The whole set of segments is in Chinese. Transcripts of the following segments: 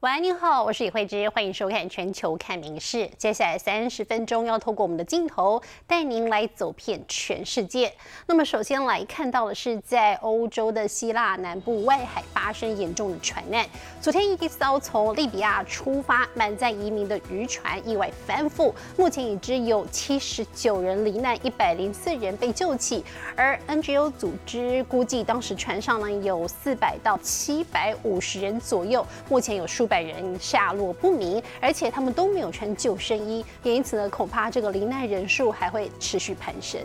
晚安，您好，我是李慧芝，欢迎收看《全球看名事》。接下来三十分钟要透过我们的镜头带您来走遍全世界。那么，首先来看到的是在欧洲的希腊南部外海发生严重的船难。昨天，一艘从利比亚出发满载移民的渔船意外翻覆，目前已知有七十九人罹难，一百零四人被救起。而 NGO 组织估计，当时船上呢有四百到七百五十人左右，目前有数。百人下落不明，而且他们都没有穿救生衣，也因此呢，恐怕这个罹难人数还会持续攀升。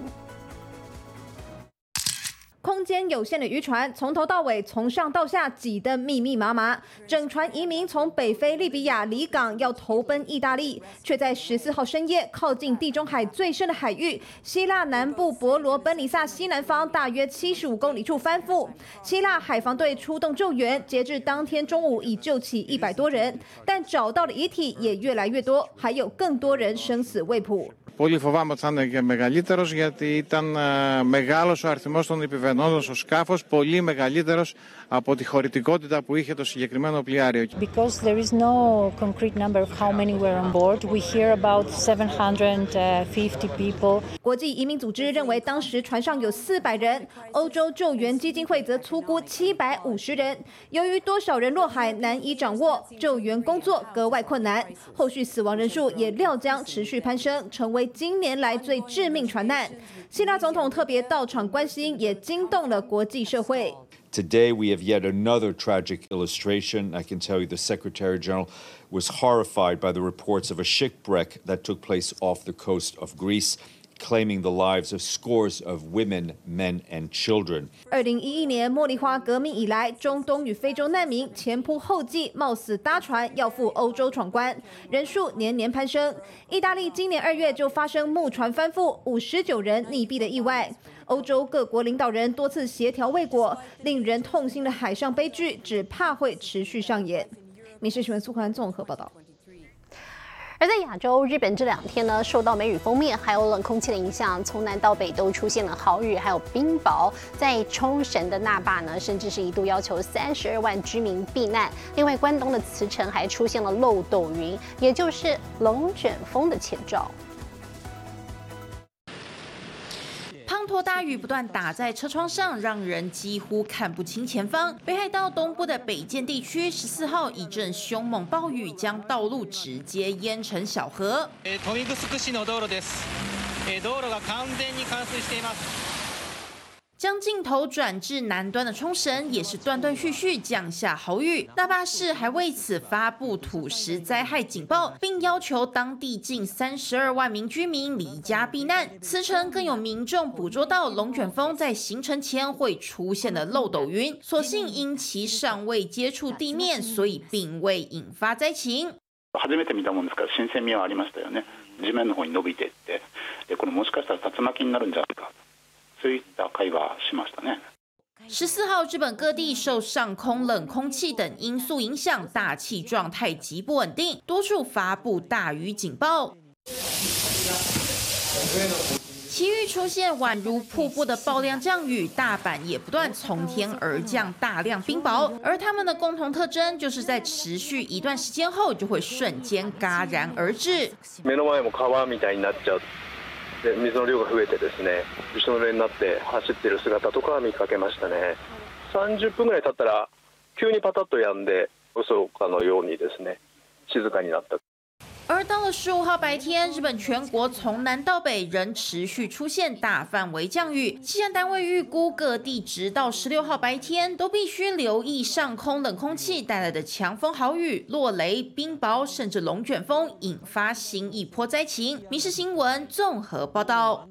空间有限的渔船，从头到尾、从上到下挤得密密麻麻。整船移民从北非利比亚离港，要投奔意大利，却在十四号深夜靠近地中海最深的海域——希腊南部伯罗奔尼撒西南方大约七十五公里处翻覆。希腊海防队出动救援，截至当天中午已救起一百多人，但找到的遗体也越来越多，还有更多人生死未卜。Πολύ φοβάμαι ότι θα είναι και μεγαλύτερος γιατί ήταν μεγάλος ο αριθμός των επιβενόντων στο σκάφος, πολύ μεγαλύτερος από τη χωρητικότητα που είχε το συγκεκριμένο πλοιάριο. Because there is no concrete number of how many were on board, we hear about 750 people. 国际移民组织认为当时船上有四百人，欧洲救援基金会则粗估七百五十人。由于多少人落海难以掌握，救援工作格外困难，后续死亡人数也料将持续攀升，成为今年来最致命船难。希腊总统特别到场关心，也惊动了国际社会。 Today, we have yet another tragic illustration. I can tell you the Secretary General was horrified by the reports of a shipwreck that took place off the coast of Greece. Claiming the lives of scores of women, men, and children. 二零一一年茉莉花革命以来，中东与非洲难民前仆后继，冒死搭船要赴欧洲闯关，人数年年攀升。意大利今年二月就发生木船翻覆，五十九人溺毙的意外。欧洲各国领导人多次协调未果，令人痛心的海上悲剧只怕会持续上演。民事新闻苏克兰综合报道。而在亚洲，日本这两天呢，受到梅雨封面还有冷空气的影响，从南到北都出现了豪雨，还有冰雹。在冲绳的那霸呢，甚至是一度要求三十二万居民避难。另外，关东的茨城还出现了漏斗云，也就是龙卷风的前兆。滂沱大雨不断打在车窗上，让人几乎看不清前方。北海道东部的北见地区，十四号一阵凶猛暴雨将道路直接淹成小河。将镜头转至南端的冲绳，也是断断续续降下豪雨。那霸市还为此发布土石灾害警报，并要求当地近三十二万名居民离家避难。此城更有民众捕捉到龙卷风在形成前会出现的漏斗云，所幸因其尚未接触地面，所以并未引发灾情。初めて見たもんですから新鮮味はありましたよね。地面の方に伸びていって、でこれもしかしたら竜巻になるんじゃないか。 十四号，日本各地受上空冷空气等因素影响，大气状态极不稳定，多处发布大雨警报。奇遇出现宛如瀑布的爆量降雨，大阪也不断从天而降大量冰雹，而它们的共同特征就是在持续一段时间后就会瞬间戛然而止。で水の量が増えてですねびしょ濡れになって走ってる姿とか見かけましたね。30分ぐらい経ったら急にパタッと止んで嘘かのようにですね静かになった。而到了十五号白天，日本全国从南到北仍持续出现大范围降雨。气象单位预估，各地直到十六号白天都必须留意上空冷空气带来的强风豪雨、落雷、冰雹，甚至龙卷风，引发新一波灾情。民事新闻综合报道。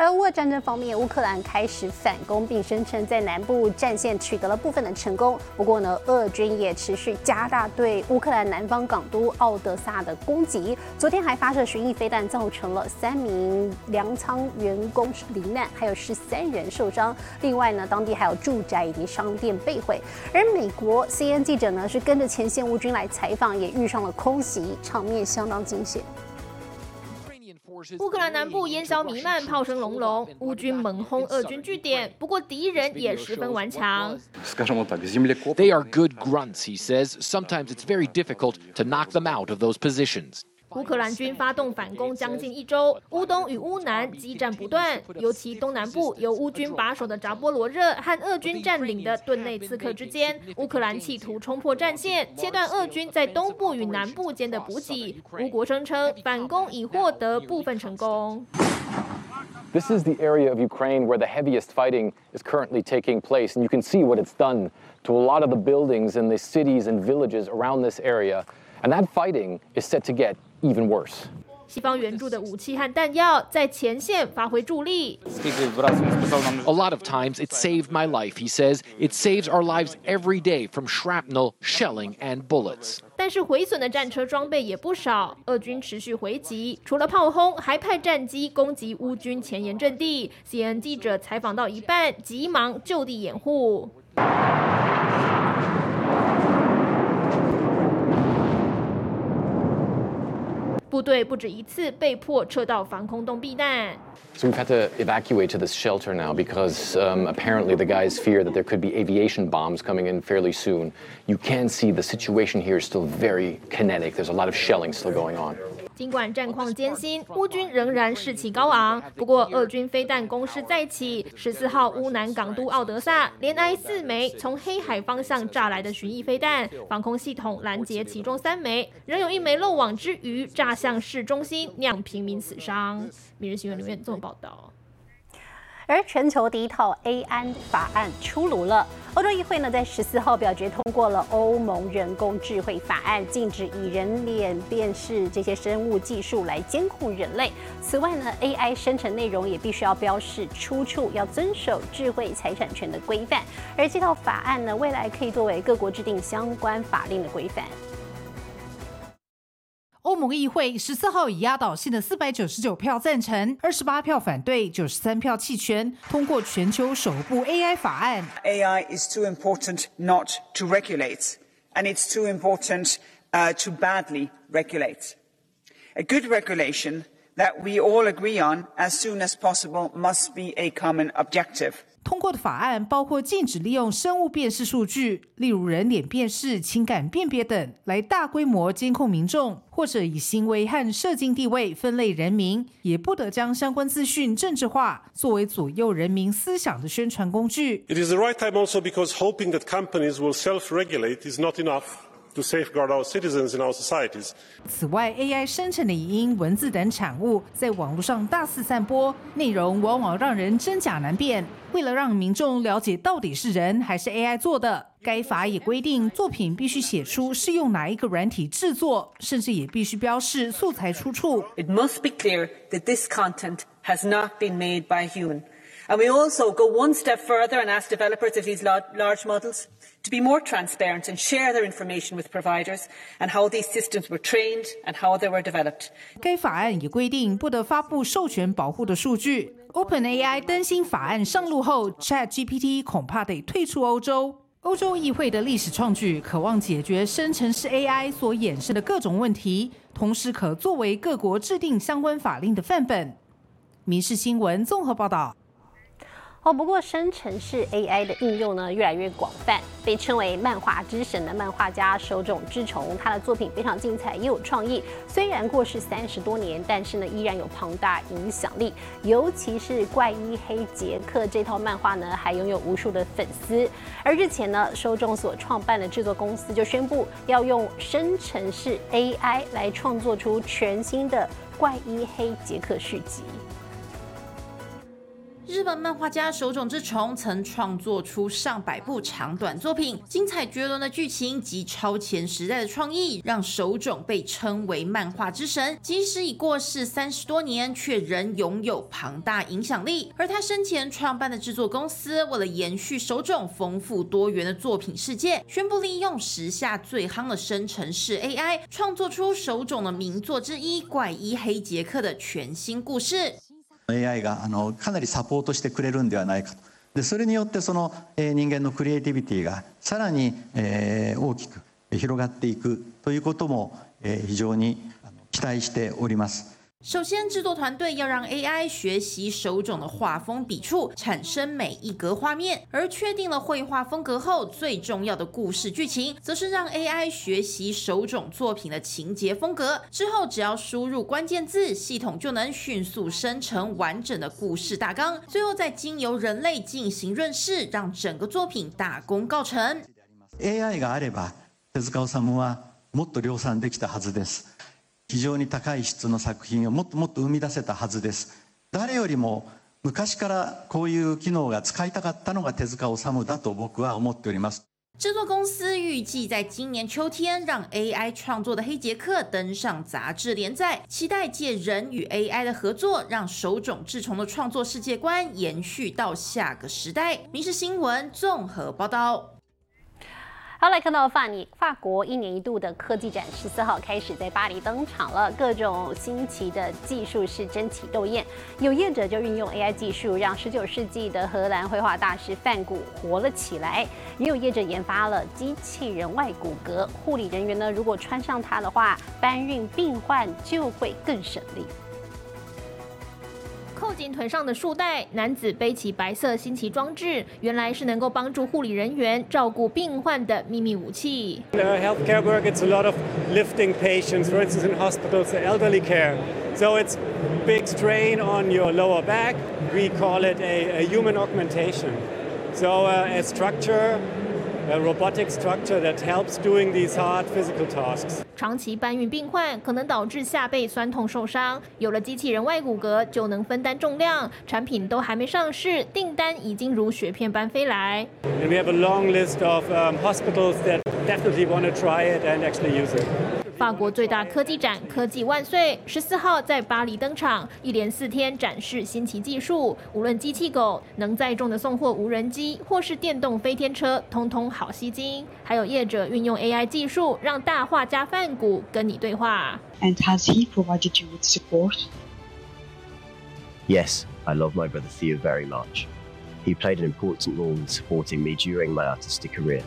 而乌俄战争方面，乌克兰开始反攻，并声称在南部战线取得了部分的成功。不过呢，俄军也持续加大对乌克兰南方港都奥德萨的攻击。昨天还发射巡弋飞弹，造成了三名粮仓员工罹难，还有十三人受伤。另外呢，当地还有住宅以及商店被毁。而美国 C N 记者呢，是跟着前线乌军来采访，也遇上了空袭，场面相当惊险。乌克兰南部烟硝弥漫，炮声隆隆，乌军猛轰俄军据点，不过敌人也十分顽强。They are good grunts, he says. Sometimes it's very difficult to knock them out of those positions. 乌克兰军发动反攻将近一周，乌东与乌南激战不断，尤其东南部由乌军把守的扎波罗热和俄军占领的顿内茨克之间，乌克兰企图冲破战线，切断俄军在东部与南部间的补给。乌国声称反攻已获得部分成功。This is the area of Ukraine where the heaviest fighting is currently taking place, and you can see what it's done to a lot of the buildings and the cities and villages around this area. And that fighting is set to get even worse. 西方援助的武器和弹药在前线发挥助力。A lot of times it saved my life, he says. It saves our lives every day from shrapnel, shelling, and bullets. 但是毁损的战车装备也不少，俄军持续回击，除了炮轰，还派战机攻击乌军前沿阵地。CNN 记者采访到一半，急忙就地掩护。部队不止一次被迫撤到防空洞避难。So we've had to evacuate to this shelter now because um, apparently the guys fear that there could be aviation bombs coming in fairly soon. You can see the situation here is still very kinetic. There's a lot of shelling still going on. 尽管战况艰辛，乌军仍然士气高昂。不过，俄军飞弹攻势再起。十四号，乌南港都奥德萨连挨四枚从黑海方向炸来的巡弋飞弹，防空系统拦截其中三枚，仍有一枚漏网之鱼炸向市中心，酿平民死伤。《每日新闻》里面这么报道。而全球第一套 AI 法案出炉了。欧洲议会呢，在十四号表决通过了欧盟人工智慧法案，禁止以人脸辨识这些生物技术来监控人类。此外呢，AI 生成内容也必须要标示出处，要遵守智慧财产权的规范。而这套法案呢，未来可以作为各国制定相关法令的规范。欧盟议会十四号以压倒性的四百九十九票赞成、二十八票反对、九十三票弃权，通过全球首部 AI 法案。AI is too important not to regulate, and it's too important uh, to badly regulate. A good regulation that we all agree on as soon as possible must be a common objective. 通过的法案包括禁止利用生物辨识数据，例如人脸辨识、情感辨别等，来大规模监控民众，或者以行为和社经地位分类人民，也不得将相关资讯政治化，作为左右人民思想的宣传工具。It is the right time also because hoping that companies will self-regulate is not enough. To safeguard our citizens in our societies. 此外，AI 生成的影音、文字等产物在网络上大肆散播，内容往往让人真假难辨。为了让民众了解到底是人还是 AI 做的，该法也规定作品必须写出是用哪一个软体制作，甚至也必须标示素材出处。It must be clear that this content has not been made by human. And we also go one step further and ask developers of these large models to be more transparent and share their information with providers and how these systems were trained and how they were developed. 该法案也规定不得发布授权保护的数据。OpenAI 担心法案上路后，ChatGPT 恐怕得退出欧洲。欧洲议会的历史创举，渴望解决生成式 AI 所衍生的各种问题，同时可作为各国制定相关法令的范本。《民事新闻》综合报道。哦，不过生成式 AI 的应用呢越来越广泛，被称为漫画之神的漫画家手冢治虫，他的作品非常精彩，也有创意。虽然过世三十多年，但是呢依然有庞大影响力。尤其是怪医黑杰克这套漫画呢，还拥有无数的粉丝。而日前呢，手冢所创办的制作公司就宣布要用生成式 AI 来创作出全新的怪医黑杰克续集。日本漫画家手冢治虫曾创作出上百部长短作品，精彩绝伦的剧情及超前时代的创意，让手冢被称为漫画之神。即使已过世三十多年，却仍拥有庞大影响力。而他生前创办的制作公司，为了延续手冢丰富多元的作品世界，宣布利用时下最夯的生成式 AI，创作出手冢的名作之一《怪医黑杰克》的全新故事。AI があのかなりサポートしてくれるんではないかとでそれによってその、えー、人間のクリエイティビティがさらに、えー、大きく広がっていくということも、えー、非常に期待しております。首先，制作团队要让 AI 学习手冢的画风笔触，产生每一格画面。而确定了绘画风格后，最重要的故事剧情，则是让 AI 学习手冢作品的情节风格。之后，只要输入关键字，系统就能迅速生成完整的故事大纲。最后，再经由人类进行润饰，让整个作品大功告成。AI があれば手塚治虫はもっと量産できたはずです。 非常に高い質の作品をもっともっと生み出せたはずです誰よりも昔からこういう機能が使いたかったのが手塚治虫だと僕は思っております制作公司预计在今年秋天让 AI 创作的《黑杰克》登上杂志连载，期待借人与 AI 的合作，让手冢治虫的创作世界观延续到下个时代。《民事新闻》综合报道。好，来看到法尼法国一年一度的科技展，十四号开始在巴黎登场了。各种新奇的技术是争奇斗艳，有业者就运用 AI 技术，让十九世纪的荷兰绘画大师梵谷活了起来；也有业者研发了机器人外骨骼，护理人员呢，如果穿上它的话，搬运病患就会更省力。扣紧腿上的束带，男子背起白色新奇装置，原来是能够帮助护理人员照顾病患的秘密武器。Healthcare work, it's a lot of lifting patients, for instance, in hospitals, the elderly care. So it's big strain on your lower back. We call it a human augmentation. So a structure. a robotic structure that helps doing these hard physical tasks. 长期搬运病患可能导致下背酸痛受伤，有了机器人外骨骼就能分担重量。产品都还没上市，订单已经如雪片般飞来。And we have a long list of um, hospitals that definitely want to try it and actually use it. 法国最大科技展“科技万岁”十四号在巴黎登场，一连四天展示新奇技术。无论机器狗、能载重的送货无人机，或是电动飞天车，通通好吸睛。还有业者运用 AI 技术，让大画家范谷跟你对话。And has he provided you with support? Yes, I love my brother Theo very much. He played an important role in supporting me during my artistic career.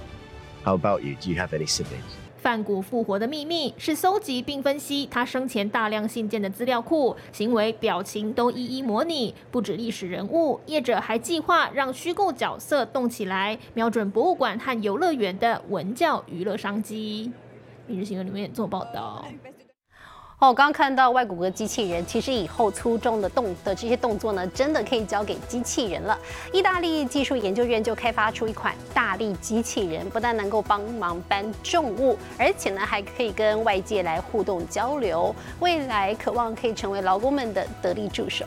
How about you? Do you have any siblings? 范谷复活的秘密是搜集并分析他生前大量信件的资料库，行为、表情都一一模拟。不止历史人物，业者还计划让虚构角色动起来，瞄准博物馆和游乐园的文教娱乐商机。《日新闻》里面做报道。我，刚看到外骨骼机器人，其实以后粗重的动的这些动作呢，真的可以交给机器人了。意大利技术研究院就开发出一款大力机器人，不但能够帮忙搬重物，而且呢还可以跟外界来互动交流，未来渴望可以成为劳工们的得力助手。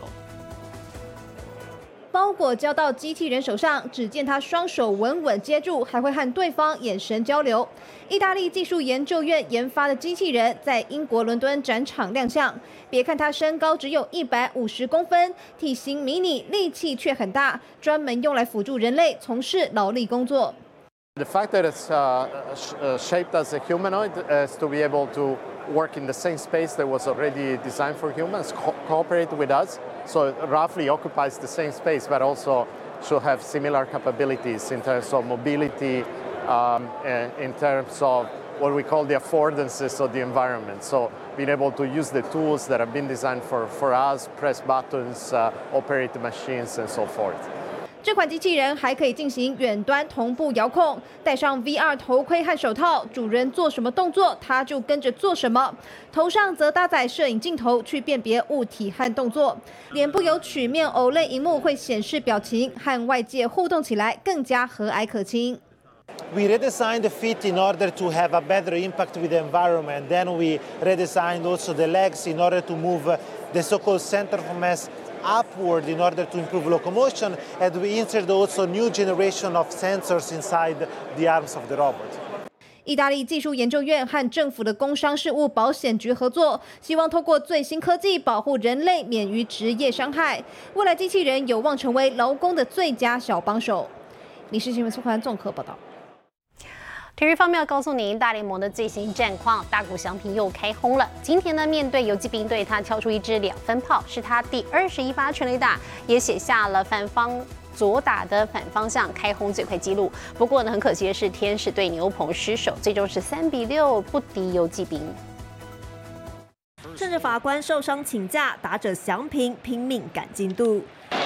包裹交到机器人手上，只见他双手稳稳接住，还会和对方眼神交流。意大利技术研究院研发的机器人在英国伦敦展场亮相。别看它身高只有一百五十公分，体型迷你，力气却很大，专门用来辅助人类从事劳力工作。The fact that it's uh, uh, shaped as a humanoid is to be able to work in the same space that was already designed for humans, co cooperate with us. So roughly occupies the same space, but also should have similar capabilities in terms of mobility, um, in terms of what we call the affordances of the environment. So being able to use the tools that have been designed for, for us, press buttons, uh, operate the machines, and so forth. 这款机器人还可以进行远端同步遥控，戴上 VR 头盔和手套，主人做什么动作，它就跟着做什么。头上则搭载摄影镜头，去辨别物体和动作。脸部有曲面 OLED 荧幕，会显示表情，和外界互动起来更加和蔼可亲。We redesigned the feet in order to have a better impact with the environment. Then we redesigned also the legs in order to move the so-called center of mass upward in order to improve locomotion, and we insert also new generation of sensors inside the arms of the robot. 意大利技术研究院和政府的工商事务保险局合作，希望透过最新科技保护人类免于职业伤害。未来机器人有望成为劳工的最佳小帮手。李世新闻苏环综合报道。体育方面要告诉您，大联盟的最新战况，大谷翔平又开轰了。今天呢，面对游击兵队，他敲出一支两分炮，是他第二十一发全垒打，也写下了反方左打的反方向开轰最快纪录。不过呢，很可惜的是，天使对牛棚失守，最终是三比六不敌游击兵。趁着法官受伤请假，打者祥平拼命赶进度。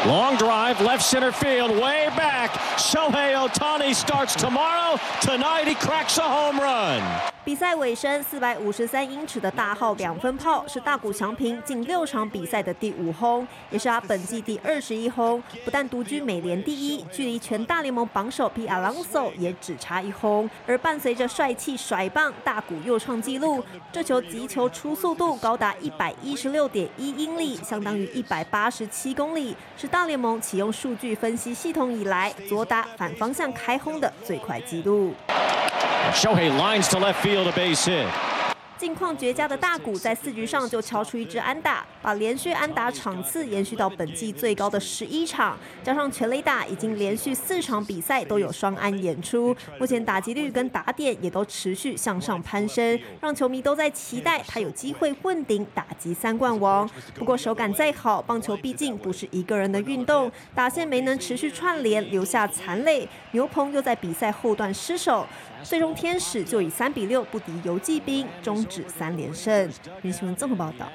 Long drive, left center field, way back. Shohei Otani starts tomorrow. Tonight he cracks a home run. 比赛尾声，四百五十三英尺的大号两分炮是大谷翔平近六场比赛的第五轰，也是他本季第二十一轰，不但独居美联第一，距离全大联盟榜首 P. Alonso 也只差一轰。而伴随着帅气甩棒，大谷又创纪录，这球击球初速度高达一百一十六点一英里，相当于一百八十七公里，是大联盟启用数据分析系统以来左打反方向开轰的最快纪录。Shohei lines to left field, a base hit. 近况绝佳的大谷在四局上就敲出一支安打，把连续安打场次延续到本季最高的十一场，加上全垒打，已经连续四场比赛都有双安演出。目前打击率跟打点也都持续向上攀升，让球迷都在期待他有机会问鼎打击三冠王。不过手感再好，棒球毕竟不是一个人的运动，打线没能持续串联，留下残垒。牛棚又在比赛后段失手。最终，天使就以三比六不敌游骑兵，终止三连胜。林新闻这么报道。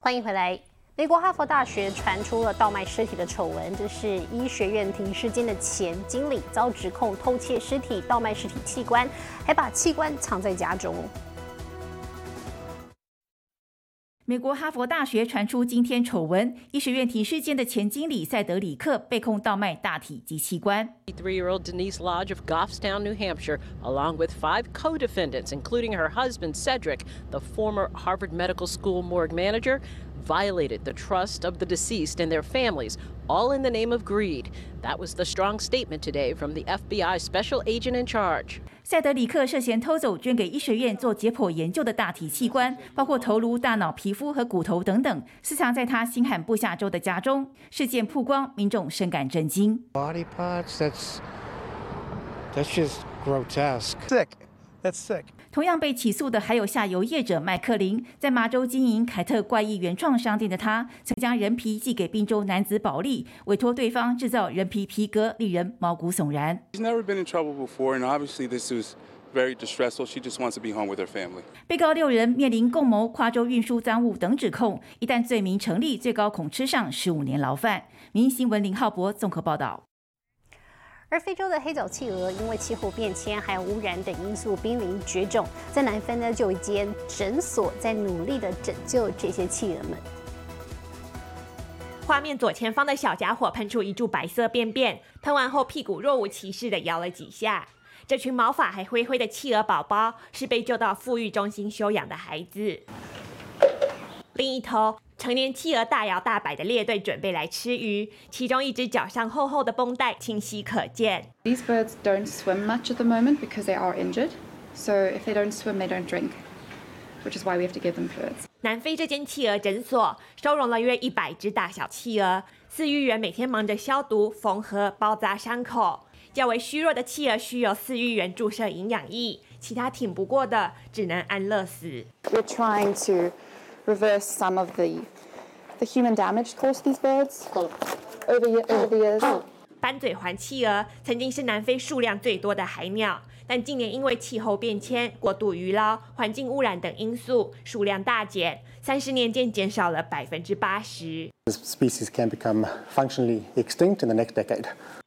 欢迎回来。美国哈佛大学传出了倒卖尸体的丑闻，这是医学院停尸间的前经理遭指控偷窃尸体、倒卖尸体器官，还把器官藏在家中。美国哈佛大学传出惊天丑闻，医学院停尸间的前经理塞德里克被控倒卖大体及器官。 Three-year-old Denise Lodge of Goffstown, New Hampshire, along with five co-defendants, including her husband Cedric, the former Harvard Medical School morgue manager, violated the trust of the deceased and their families, all in the name of greed. That was the strong statement today from the FBI special agent in charge. 塞德里克涉嫌偷走捐给医学院做解剖研究的大体器官，包括头颅、大脑、皮肤和骨头等等，私藏在他新罕布夏州的家中。事件曝光，民众深感震惊。 Body parts, that's that's just grotesque. Sick. That's sick. 同样被起诉的还有下游业者麦克林，在麻州经营凯特怪异原创商店的他，曾将人皮寄给滨州男子保利，委托对方制造人皮皮革，令人毛骨悚然。She's never been in trouble before, and obviously this was very distressful. She just wants to be home with her family. 被告六人面临共谋、跨州运输赃物等指控，一旦罪名成立，最高恐吃上十五年牢饭。民新闻林浩博综合报道。而非洲的黑脚企鹅因为气候变迁还有污染等因素濒临绝种，在南非呢就有一间诊所在努力的拯救这些企鹅们。画面左前方的小家伙喷出一柱白色便便，喷完后屁股若无其事地摇了几下。这群毛发还灰灰的企鹅宝宝是被救到富裕中心休养的孩子。另一头，成年企鹅大摇大摆的列队准备来吃鱼，其中一只脚上厚厚的绷带清晰可见。These birds don't swim much at the moment because they are injured. So if they don't swim, they don't drink, which is why we have to give them fluids. 南非这间企鹅诊所收容了约一百只大小企鹅，饲育员每天忙着消毒、缝合、包扎伤口。较为虚弱的企鹅需由饲育员注射营养液，其他挺不过的只能安乐死。We're trying to reverse some of the the human damage caused to these birds over, ye- over the years. 斑嘴环企鹅曾经是南非数量最多的海鸟，但近年因为气候变迁、过度渔捞、环境污染等因素，数量大减，三十年间减少了百分之八十。This species can become functionally extinct in the next decade.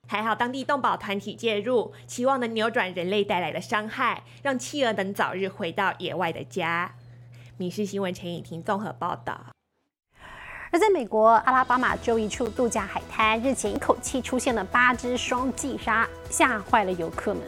还好当地动保团体介入，期望能扭转人类带来的伤害，让企鹅能早日回到野外的家。民事新闻陈以婷综合报道。而在美国阿拉巴马州一处度假海滩，日前一口气出现了八只双髻鲨，吓坏了游客们。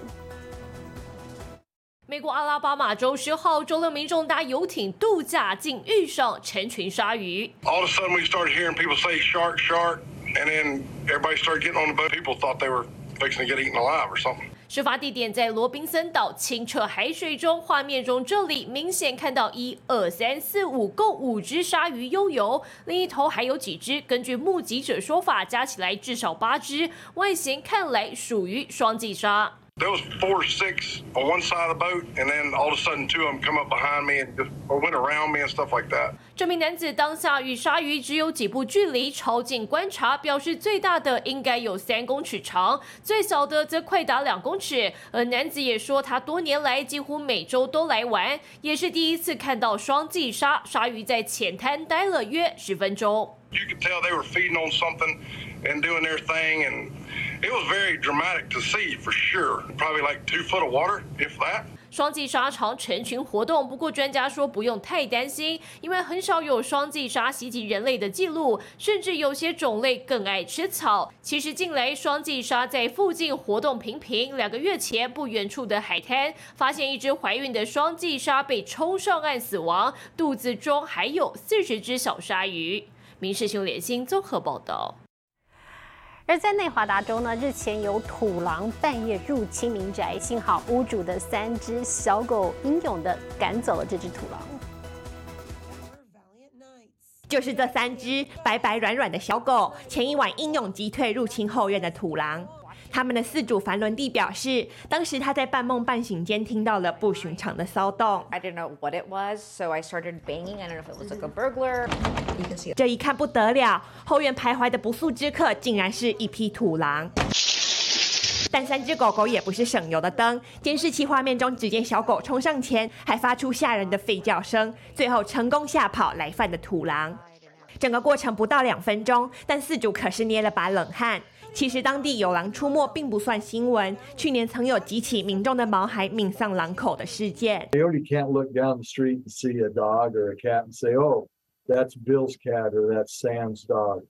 美国阿拉巴马州十号，周六民众搭游艇度假，竟遇上成群鲨鱼。all of a sudden we started hearing people say shark, shark, and then everybody started getting on the boat. People thought they were fixing to get eaten alive or something. 事发地点在罗宾森岛清澈海水中，画面中这里明显看到一二三四五共五只鲨鱼悠游，另一头还有几只。根据目击者说法，加起来至少八只，外形看来属于双髻鲨。There was four or six on one side of the boat, and then all of a sudden, two of them come up behind me and just went around me and stuff like that. 这名男子当下与鲨鱼只有几步距离，超近观察，表示最大的应该有三公尺长，最小的则快达两公尺。而男子也说，他多年来几乎每周都来玩，也是第一次看到双髻鲨。鲨鱼在浅滩待了约十分钟。You could tell they were feeding on something and doing their thing, and it was very dramatic to see for sure. Probably like two foot of water, if that. 双髻鲨常成群活动，不过专家说不用太担心，因为很少有双髻鲨袭击人类的记录，甚至有些种类更爱吃草。其实近来双髻鲨在附近活动频频，两个月前不远处的海滩发现一只怀孕的双髻鲨被冲上岸死亡，肚子中还有四十只小鲨鱼。民事新联新综合报道。而在内华达州呢，日前有土狼半夜入侵民宅，幸好屋主的三只小狗英勇的赶走了这只土狼。就是这三只白白软软的小狗，前一晚英勇击退入侵后院的土狼。他们的饲主凡伦蒂表示，当时他在半梦半醒间听到了不寻常的骚动。I didn't know what it was, so I started banging. I don't know if it was like a burglar. 这一看不得了，后院徘徊的不速之客竟然是一匹土狼。但三只狗狗也不是省油的灯，监视器画面中只见小狗冲上前，还发出吓人的吠叫声，最后成功吓跑来犯的土狼。整个过程不到两分钟，但四主可是捏了把冷汗。其实当地有狼出没并不算新闻，去年曾有几起民众的毛孩命丧狼口的事件。They already can't look down the street and see a dog or a cat and say, "Oh, that's Bill's cat or that's Sam's dog."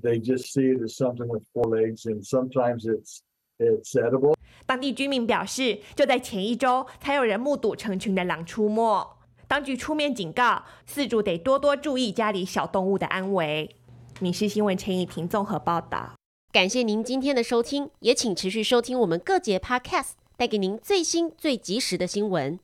They just see it as something with four legs, and sometimes it's it's edible. 当地居民表示，就在前一周，才有人目睹成群的狼出没。当局出面警告，饲主得多多注意家里小动物的安危。民事新闻陈以婷综合报道。感谢您今天的收听，也请持续收听我们各节 Podcast，带给您最新最及时的新闻。